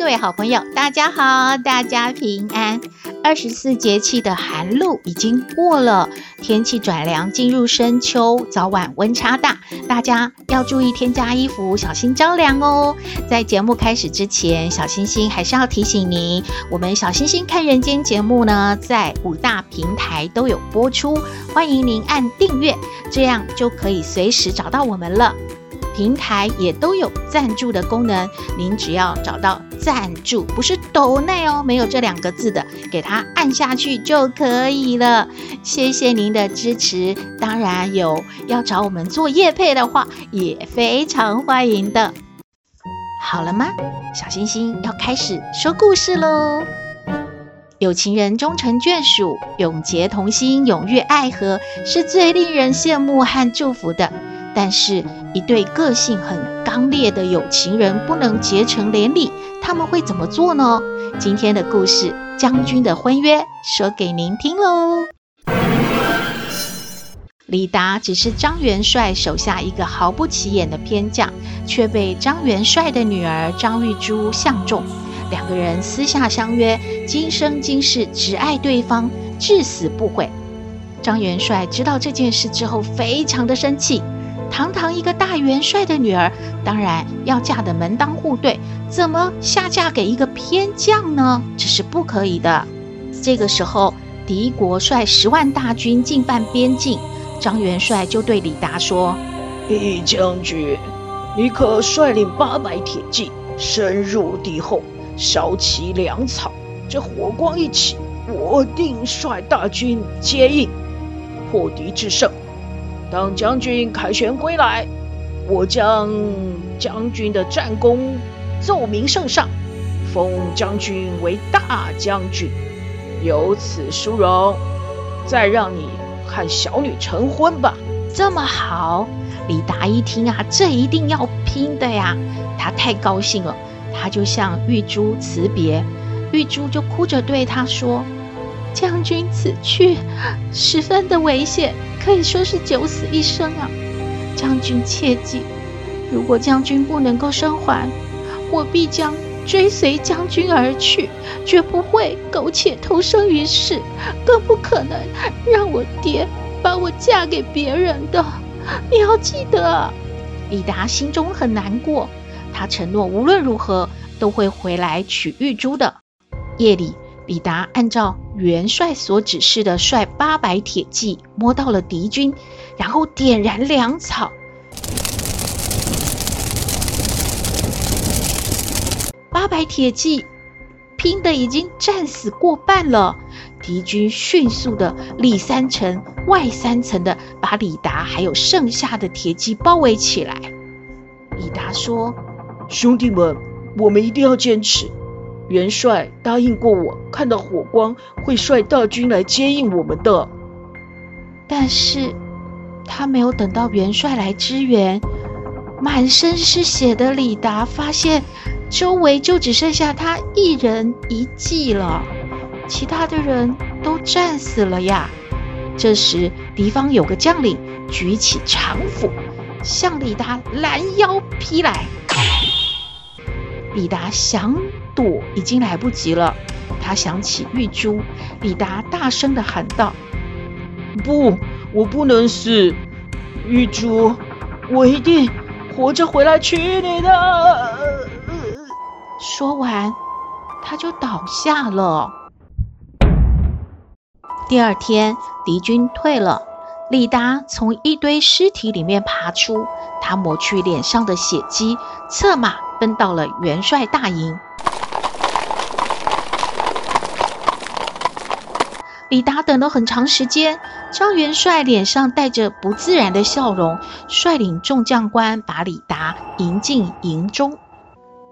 各位好朋友，大家好，大家平安。二十四节气的寒露已经过了，天气转凉，进入深秋，早晚温差大，大家要注意添加衣服，小心着凉哦。在节目开始之前，小星星还是要提醒您，我们小星星看人间节目呢，在五大平台都有播出，欢迎您按订阅，这样就可以随时找到我们了。平台也都有赞助的功能，您只要找到赞助，不是抖内哦，没有这两个字的，给它按下去就可以了。谢谢您的支持，当然有要找我们做业配的话，也非常欢迎的。好了吗？小星星要开始说故事喽。有情人终成眷属，永结同心，永浴爱河，是最令人羡慕和祝福的。但是，一对个性很刚烈的有情人不能结成连理，他们会怎么做呢？今天的故事《将军的婚约》说给您听喽。李达只是张元帅手下一个毫不起眼的偏将，却被张元帅的女儿张玉珠相中。两个人私下相约，今生今世只爱对方，至死不悔。张元帅知道这件事之后，非常的生气。堂堂一个大元帅的女儿，当然要嫁得门当户对，怎么下嫁给一个偏将呢？这是不可以的。这个时候，敌国率十万大军进犯边境，张元帅就对李达说：“李将军，你可率领八百铁骑深入敌后，烧其粮草，这火光一起，我定率大军接应，破敌制胜。”当将军凯旋归来，我将将军的战功奏明圣上，封将军为大将军，有此殊荣，再让你和小女成婚吧。这么好，李达一听啊，这一定要拼的呀！他太高兴了，他就向玉珠辞别，玉珠就哭着对他说：“将军此去，十分的危险。”可以说是九死一生啊！将军切记，如果将军不能够生还，我必将追随将军而去，绝不会苟且偷生于世，更不可能让我爹把我嫁给别人的。你要记得。李达心中很难过，他承诺无论如何都会回来娶玉珠的。夜里。李达按照元帅所指示的率八百铁骑摸到了敌军，然后点燃粮草。八百铁骑拼得已经战死过半了，敌军迅速的里三层外三层的把李达还有剩下的铁骑包围起来。李达说：“兄弟们，我们一定要坚持。”元帅答应过我，看到火光会率大军来接应我们的。但是，他没有等到元帅来支援，满身是血的李达发现，周围就只剩下他一人一骑了，其他的人都战死了呀。这时，敌方有个将领举起长斧，向李达拦腰劈来。李达想躲已经来不及了，他想起玉珠，李达大声的喊道：“不，我不能死，玉珠，我一定活着回来娶你的。”说完，他就倒下了。第二天，敌军退了，李达从一堆尸体里面爬出，他抹去脸上的血迹，策马奔到了元帅大营。李达等了很长时间，张元帅脸上带着不自然的笑容，率领众将官把李达迎进营中。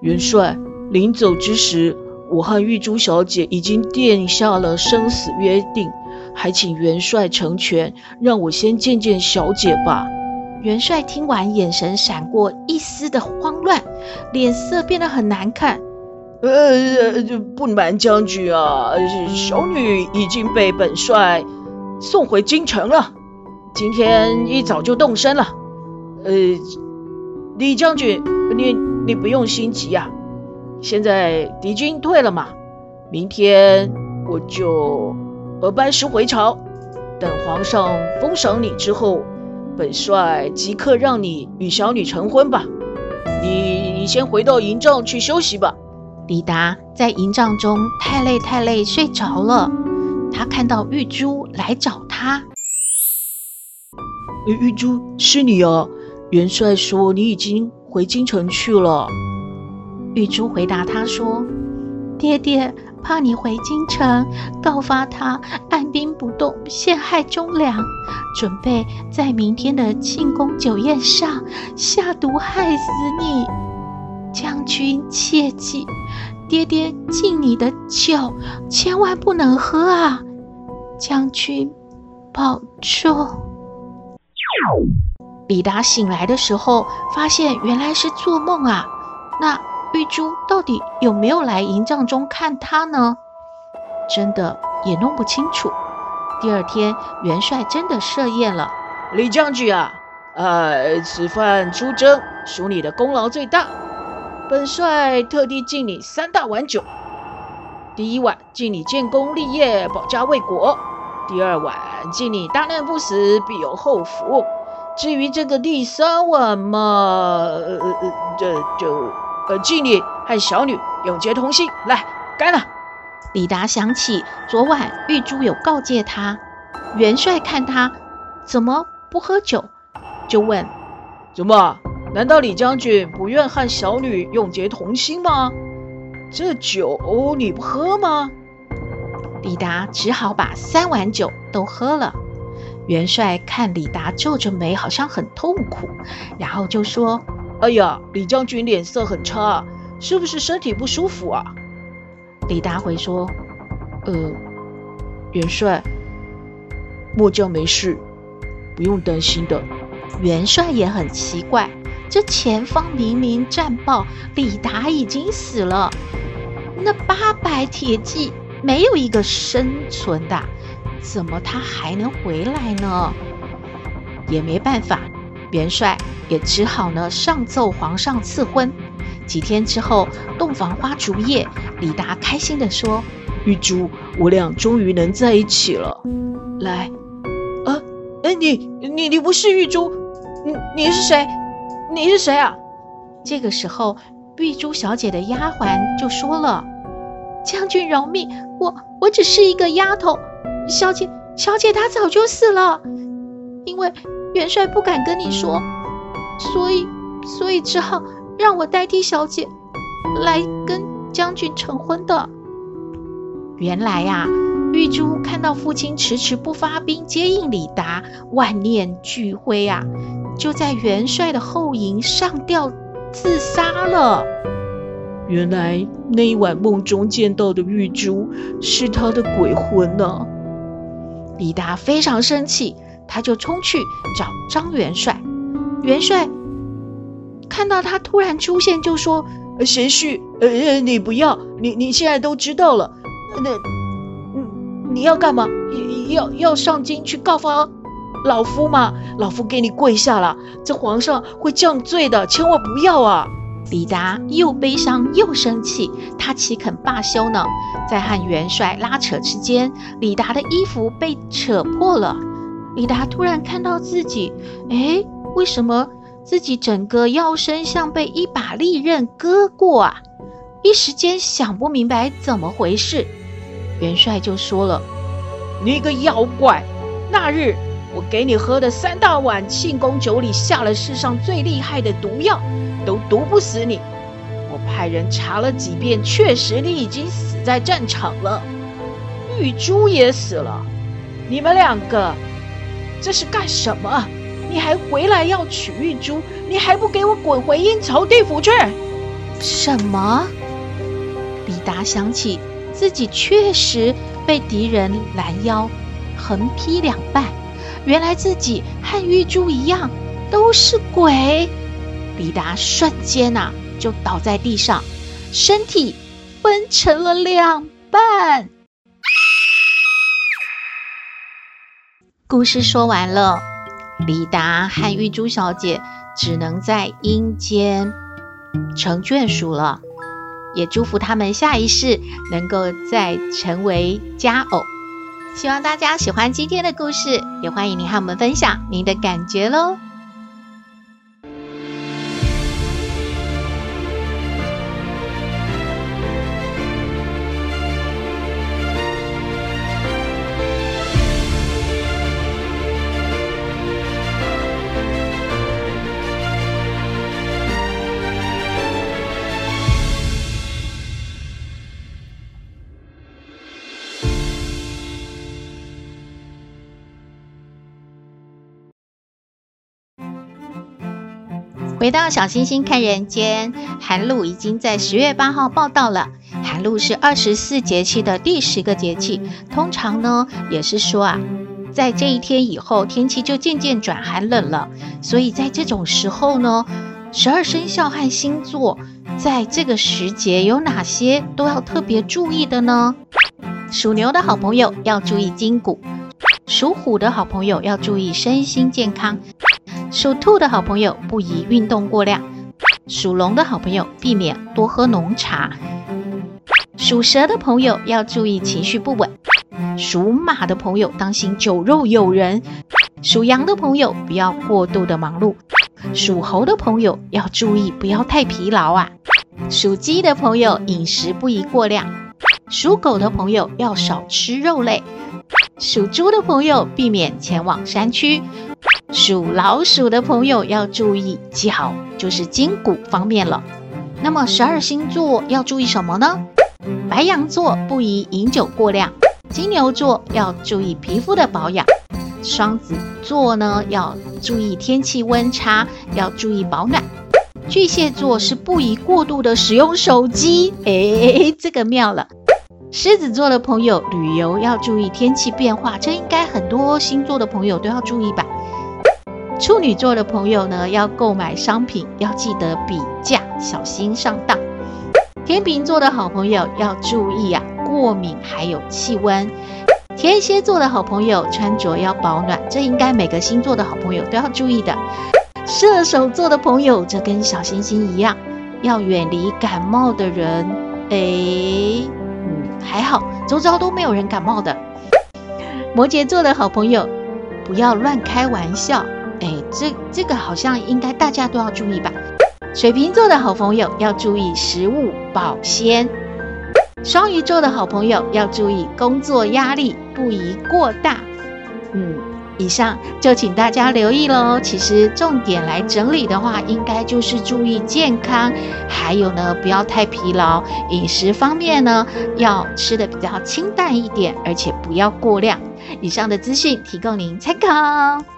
元帅临走之时，我和玉珠小姐已经定下了生死约定，还请元帅成全，让我先见见小姐吧。元帅听完，眼神闪过一丝的慌乱，脸色变得很难看。呃，不瞒将军啊，小女已经被本帅送回京城了，今天一早就动身了。呃，李将军，你你不用心急呀，现在敌军退了嘛，明天我就呃班师回朝，等皇上封赏你之后，本帅即刻让你与小女成婚吧。你你先回到营帐去休息吧。李达在营帐中太累太累睡着了。他看到玉珠来找他。玉珠，是你啊！元帅说你已经回京城去了。玉珠回答他说：“爹爹怕你回京城，告发他按兵不动，陷害忠良，准备在明天的庆功酒宴上下毒害死你。将军切记。”爹爹敬你的酒，千万不能喝啊！将军保重。李达醒来的时候，发现原来是做梦啊。那玉珠到底有没有来营帐中看他呢？真的也弄不清楚。第二天，元帅真的设宴了。李将军啊，呃，此番出征，属你的功劳最大。本帅特地敬你三大碗酒，第一碗敬你建功立业、保家卫国；第二碗敬你大难不死、必有后福；至于这个第三碗嘛，呃呃，这就呃敬你和小女永结同心。来，干了！李达想起昨晚玉珠有告诫他，元帅看他怎么不喝酒，就问：怎么？难道李将军不愿和小女永结同心吗？这酒你不喝吗？李达只好把三碗酒都喝了。元帅看李达皱着眉，好像很痛苦，然后就说：“哎呀，李将军脸色很差，是不是身体不舒服啊？”李达回说：“呃，元帅，末将没事，不用担心的。”元帅也很奇怪。这前方明明战报，李达已经死了，那八百铁骑没有一个生存的，怎么他还能回来呢？也没办法，元帅也只好呢上奏皇上赐婚。几天之后，洞房花烛夜，李达开心地说：“玉珠，我俩终于能在一起了。”来，啊，哎，你你你不是玉珠，你你是谁？你是谁啊？这个时候，玉珠小姐的丫鬟就说了：“将军饶命，我我只是一个丫头。小姐，小姐她早就死了，因为元帅不敢跟你说，所以所以只好让我代替小姐来跟将军成婚的。原来呀、玉珠看到父亲迟迟不发兵接应李达，万念俱灰啊。”就在元帅的后营上吊自杀了。原来那一晚梦中见到的玉珠是他的鬼魂呢、啊。李达非常生气，他就冲去找张元帅。元帅看到他突然出现，就说：“贤婿，呃，你不要，你你现在都知道了。那，你要干嘛？要要上京去告发？”老夫嘛，老夫给你跪下了，这皇上会降罪的，千万不要啊！李达又悲伤又生气，他岂肯罢休呢？在和元帅拉扯之间，李达的衣服被扯破了。李达突然看到自己，哎，为什么自己整个腰身像被一把利刃割过啊？一时间想不明白怎么回事。元帅就说了：“你个妖怪，那日……”我给你喝的三大碗庆功酒里下了世上最厉害的毒药，都毒不死你。我派人查了几遍，确实你已经死在战场了，玉珠也死了。你们两个这是干什么？你还回来要娶玉珠？你还不给我滚回阴曹地府去？什么？李达想起自己确实被敌人拦腰，横劈两半。原来自己和玉珠一样，都是鬼。李达瞬间呐、啊，就倒在地上，身体分成了两半。故事说完了，李达和玉珠小姐只能在阴间成眷属了，也祝福他们下一世能够再成为佳偶。希望大家喜欢今天的故事，也欢迎您和我们分享您的感觉喽。回到小星星看人间，寒露已经在十月八号报到了。寒露是二十四节气的第十个节气，通常呢也是说啊，在这一天以后，天气就渐渐转寒冷了。所以在这种时候呢，十二生肖和星座在这个时节有哪些都要特别注意的呢？属牛的好朋友要注意筋骨，属虎的好朋友要注意身心健康。属兔的好朋友不宜运动过量，属龙的好朋友避免多喝浓茶，属蛇的朋友要注意情绪不稳，属马的朋友当心酒肉诱人，属羊的朋友不要过度的忙碌，属猴的朋友要注意不要太疲劳啊，属鸡的朋友饮食不宜过量，属狗的朋友要少吃肉类，属猪的朋友避免前往山区。属老鼠的朋友要注意脚，就是筋骨方面了。那么十二星座要注意什么呢？白羊座不宜饮酒过量，金牛座要注意皮肤的保养，双子座呢要注意天气温差，要注意保暖。巨蟹座是不宜过度的使用手机，诶，这个妙了。狮子座的朋友旅游要注意天气变化，这应该很多星座的朋友都要注意吧。处女座的朋友呢，要购买商品要记得比价，小心上当。天秤座的好朋友要注意啊，过敏还有气温。天蝎座的好朋友穿着要保暖，这应该每个星座的好朋友都要注意的。射手座的朋友则跟小星星一样，要远离感冒的人。诶，嗯，还好，周遭都没有人感冒的。摩羯座的好朋友不要乱开玩笑。哎，这这个好像应该大家都要注意吧。水瓶座的好朋友要注意食物保鲜，双鱼座的好朋友要注意工作压力不宜过大。嗯，以上就请大家留意喽。其实重点来整理的话，应该就是注意健康，还有呢，不要太疲劳。饮食方面呢，要吃得比较清淡一点，而且不要过量。以上的资讯提供您参考。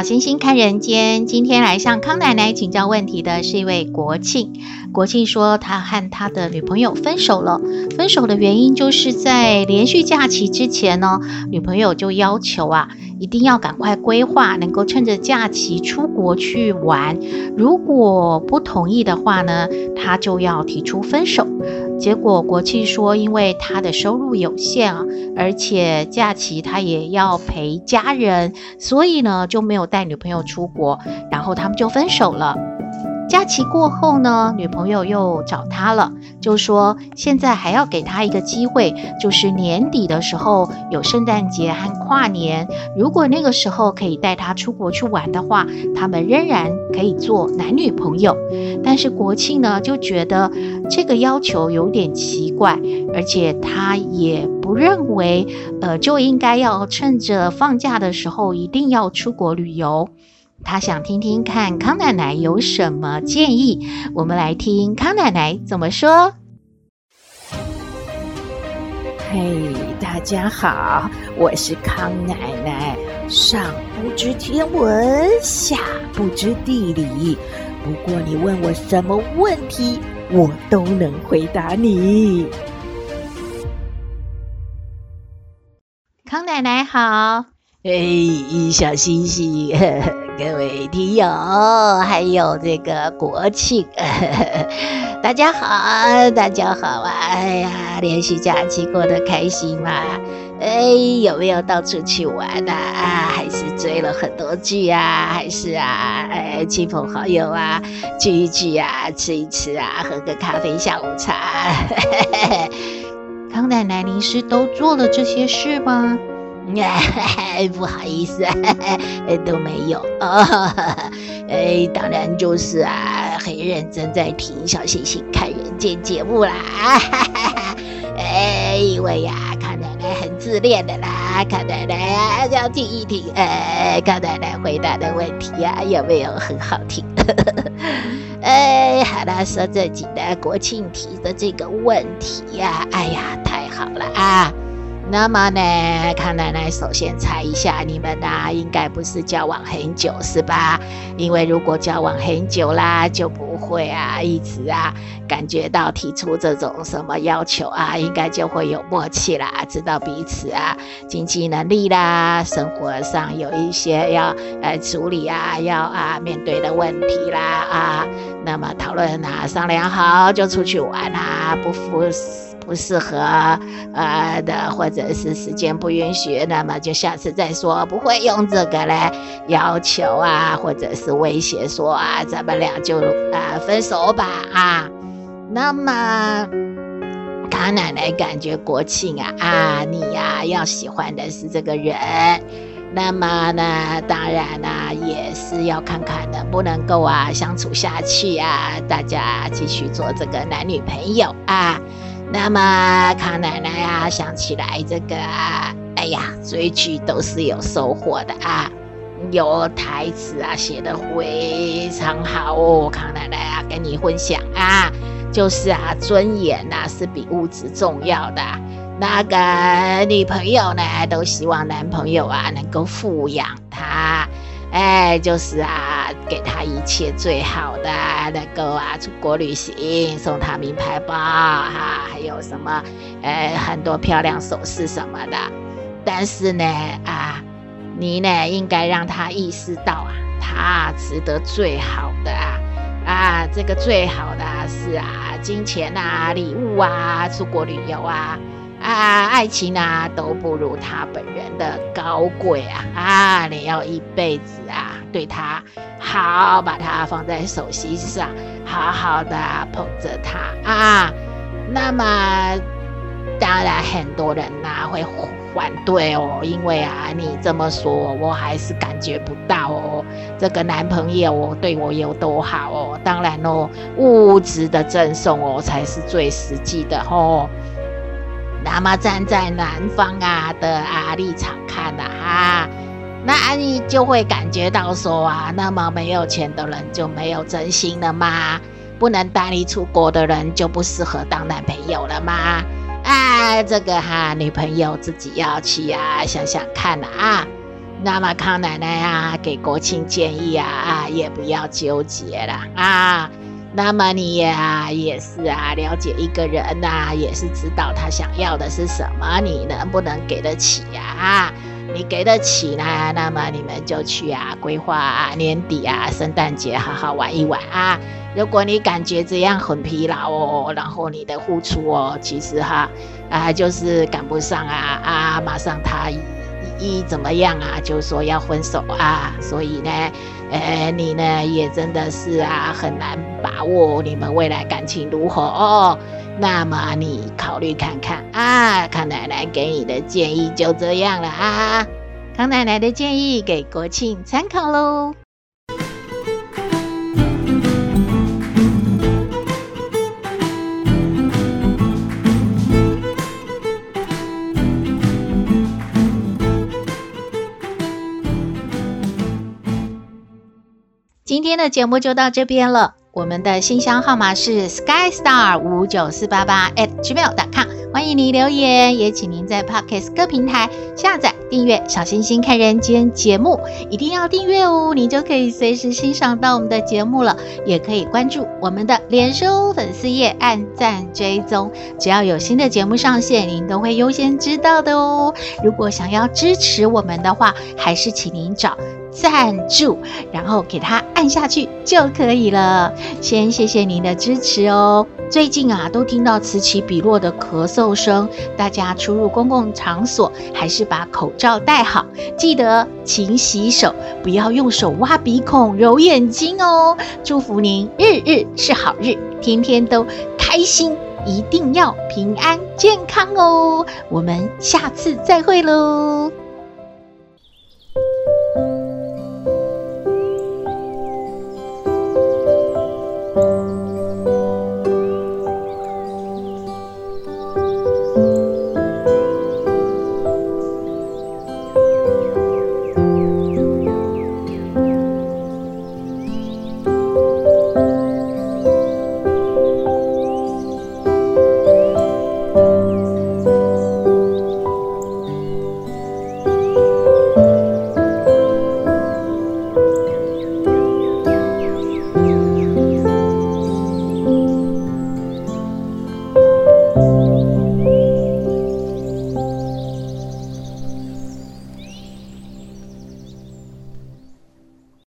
小星星看人间，今天来向康奶奶请教问题的是一位国庆。国庆说他和他的女朋友分手了，分手的原因就是在连续假期之前呢，女朋友就要求啊，一定要赶快规划，能够趁着假期出国去玩。如果不同意的话呢，他就要提出分手。结果国庆说，因为他的收入有限啊，而且假期他也要陪家人，所以呢就没有带女朋友出国，然后他们就分手了。假期过后呢，女朋友又找他了，就说现在还要给他一个机会，就是年底的时候有圣诞节和跨年，如果那个时候可以带他出国去玩的话，他们仍然可以做男女朋友。但是国庆呢就觉得这个要求有点奇怪，而且他也不认为，呃，就应该要趁着放假的时候一定要出国旅游。他想听听看康奶奶有什么建议，我们来听康奶奶怎么说。嘿，大家好，我是康奶奶。上不知天文，下不知地理，不过你问我什么问题，我都能回答你。康奶奶好，嘿，小星星。各位听友，还有这个国庆，大家好，大家好啊！哎呀，连续假期过得开心吗？哎，有没有到处去玩呐？啊，还是追了很多剧啊？还是啊，哎，亲朋好友啊，聚一聚啊，吃一吃啊，喝个咖啡下午茶。康奶奶，您是都做了这些事吗？哎，不好意思，都没有哦。哎，当然就是啊，很认真在听小星星看人间节目啦。哎，因为呀，康奶奶很自恋的啦，康奶奶呀要听一听，哎，康奶奶回答的问题呀有没有很好听？哎，好啦，说这几的国庆提的这个问题呀，哎呀，太好了啊！那么呢，康奶奶首先猜一下，你们呢、啊、应该不是交往很久是吧？因为如果交往很久啦，就不会啊一直啊感觉到提出这种什么要求啊，应该就会有默契啦，知道彼此啊经济能力啦，生活上有一些要呃处理啊，要啊面对的问题啦啊，那么讨论啊商量好就出去玩啊，不服。不适合呃的，或者是时间不允许，那么就下次再说，不会用这个来要求啊，或者是威胁说啊，咱们俩就啊分手吧啊。那么他奶奶感觉国庆啊啊，你呀、要喜欢的是这个人，那么呢，当然呢、也是要看看能不能够啊相处下去啊，大家继续做这个男女朋友啊。那么康奶奶啊，想起来这个，哎呀，追剧都是有收获的啊，有台词啊，写得非常好哦。康奶奶啊，跟你分享啊，就是啊，尊严呐是比物质重要的。那个女朋友呢，都希望男朋友啊能够富养她。哎，就是啊，给他一切最好的，能够啊出国旅行，送他名牌包哈，还有什么，呃，很多漂亮首饰什么的。但是呢，啊，你呢应该让他意识到啊，他值得最好的啊，啊，这个最好的是啊，金钱啊，礼物啊，出国旅游啊。啊，爱情啊都不如他本人的高贵啊！啊，你要一辈子啊对他好，把他放在手心上，好好的捧着他啊。那么，当然很多人呐、啊、会反对哦，因为啊你这么说，我还是感觉不到哦，这个男朋友对我有多好哦。当然哦，物质的赠送哦才是最实际的哦。那么站在男方啊的啊立场看的啊，那你就会感觉到说啊，那么没有钱的人就没有真心了吗？不能带你出国的人就不适合当男朋友了吗？啊，这个哈女朋友自己要去啊想想看啊。那么康奶奶啊，给国庆建议啊啊，也不要纠结了啊。那么你呀、啊，也是啊，了解一个人呐、啊，也是知道他想要的是什么，你能不能给得起呀？啊，你给得起呢，那么你们就去啊，规划啊，年底啊，圣诞节好好玩一玩啊。如果你感觉这样很疲劳哦，然后你的付出哦，其实哈啊，就是赶不上啊啊，马上他。一怎么样啊？就说要分手啊，所以呢，呃，你呢也真的是啊，很难把握你们未来感情如何哦。那么你考虑看看啊，康奶奶给你的建议就这样了啊。康奶奶的建议给国庆参考喽。今天的节目就到这边了。我们的信箱号码是 skystar 五九四八八 at gmail.com，欢迎您留言，也请您在 Podcast 各平台下载订阅《小星星看人间》节目，一定要订阅哦，你就可以随时欣赏到我们的节目了。也可以关注我们的脸书粉丝页，按赞追踪，只要有新的节目上线，您都会优先知道的哦。如果想要支持我们的话，还是请您找。赞助，然后给它按下去就可以了。先谢谢您的支持哦。最近啊，都听到此起彼落的咳嗽声，大家出入公共场所还是把口罩戴好，记得勤洗手，不要用手挖鼻孔、揉眼睛哦。祝福您日日是好日，天天都开心，一定要平安健康哦。我们下次再会喽。